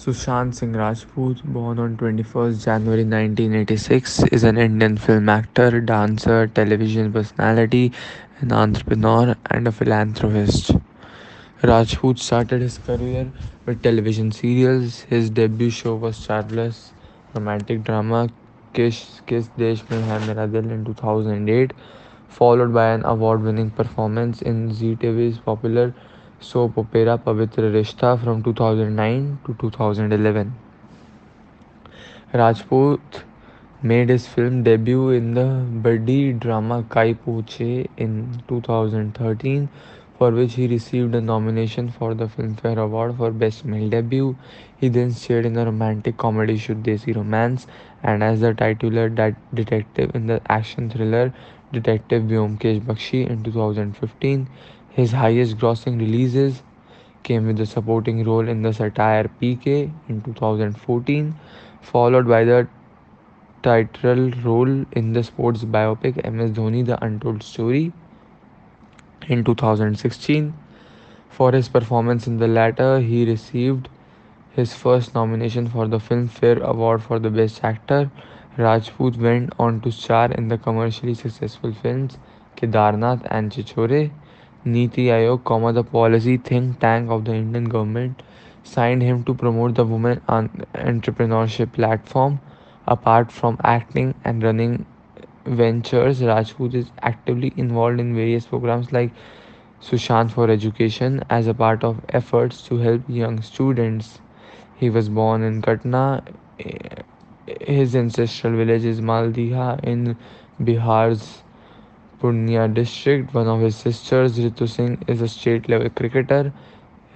Sushant Singh Rajput, born on 21st January 1986, is an Indian film actor, dancer, television personality, an entrepreneur, and a philanthropist. Rajput started his career with television serials. His debut show was childless romantic drama Kiss Kiss Desh Mein Hai Mera Dil in 2008, followed by an award-winning performance in Zee TV's popular soap opera Pavitra Rishta from 2009 to 2011 Rajput made his film debut in the buddy drama Kai Po Che in 2013 for which he received a nomination for the Filmfare award for best male debut he then starred in the romantic comedy Shuddh Desi romance and as the titular detective in the action thriller detective Byomkesh Bakshi in two thousand fifteen His highest grossing releases came with a supporting role in the satire PK in 2014, followed by the title role in the sports biopic MS Dhoni The Untold Story in 2016. For his performance in the latter, he received his first nomination for the Filmfare Award for the Best Actor. Rajput went on to star in the commercially successful films Kedarnath and Chhichhore. Niti Aayog, the policy think tank of the Indian government, signed him to promote the women entrepreneurship platform. Apart from acting and running ventures, Rajput is actively involved in various programs like Sushant for Education as a part of efforts to help young students. He was born in Patna. His ancestral village is Maldiha in Bihar's Purnia district. One of his sisters, Ritu Singh, is a state level cricketer.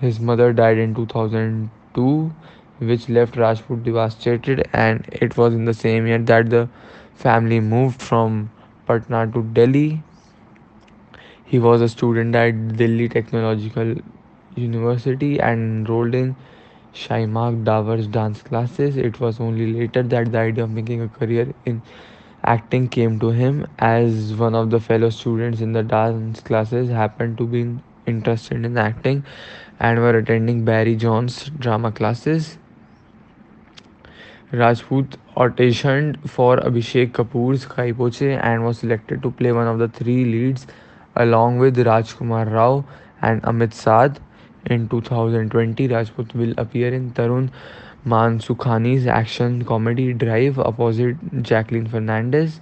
His mother died in 2002, which left Rajput devastated, and it was in the same year that the family moved from Patna to Delhi. He was a student at Delhi Technological University and enrolled in Shaimak Davar's dance classes. It was only later that the idea of making a career in acting came to him as one of the fellow students in the dance classes happened to be interested in acting and were attending Barry John's drama classes. Rajput auditioned for Abhishek Kapoor's Kai Po and was selected to play one of the three leads along with Rajkumar Rao and Amit Sadh. In 2020, Rajput will appear in Tarun Mansukhani's action comedy Drive opposite Jacqueline Fernandez.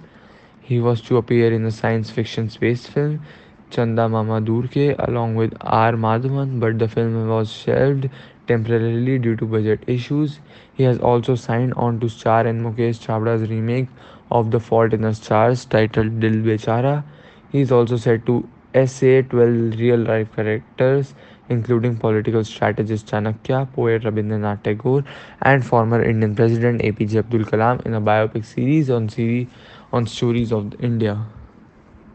He was to appear in a science fiction space film Chanda Mama Door Ke along with R. Madhavan, but the film was shelved temporarily due to budget issues. He has also signed on to star in Mukesh Chhabra's remake of The Fault in Our Stars titled Dil Bechara. He is also set to essay 12 real life characters including political strategist Chanakya, poet Rabindranath Tagore, and former Indian President APJ Abdul Kalam in a biopic series on series on stories of India.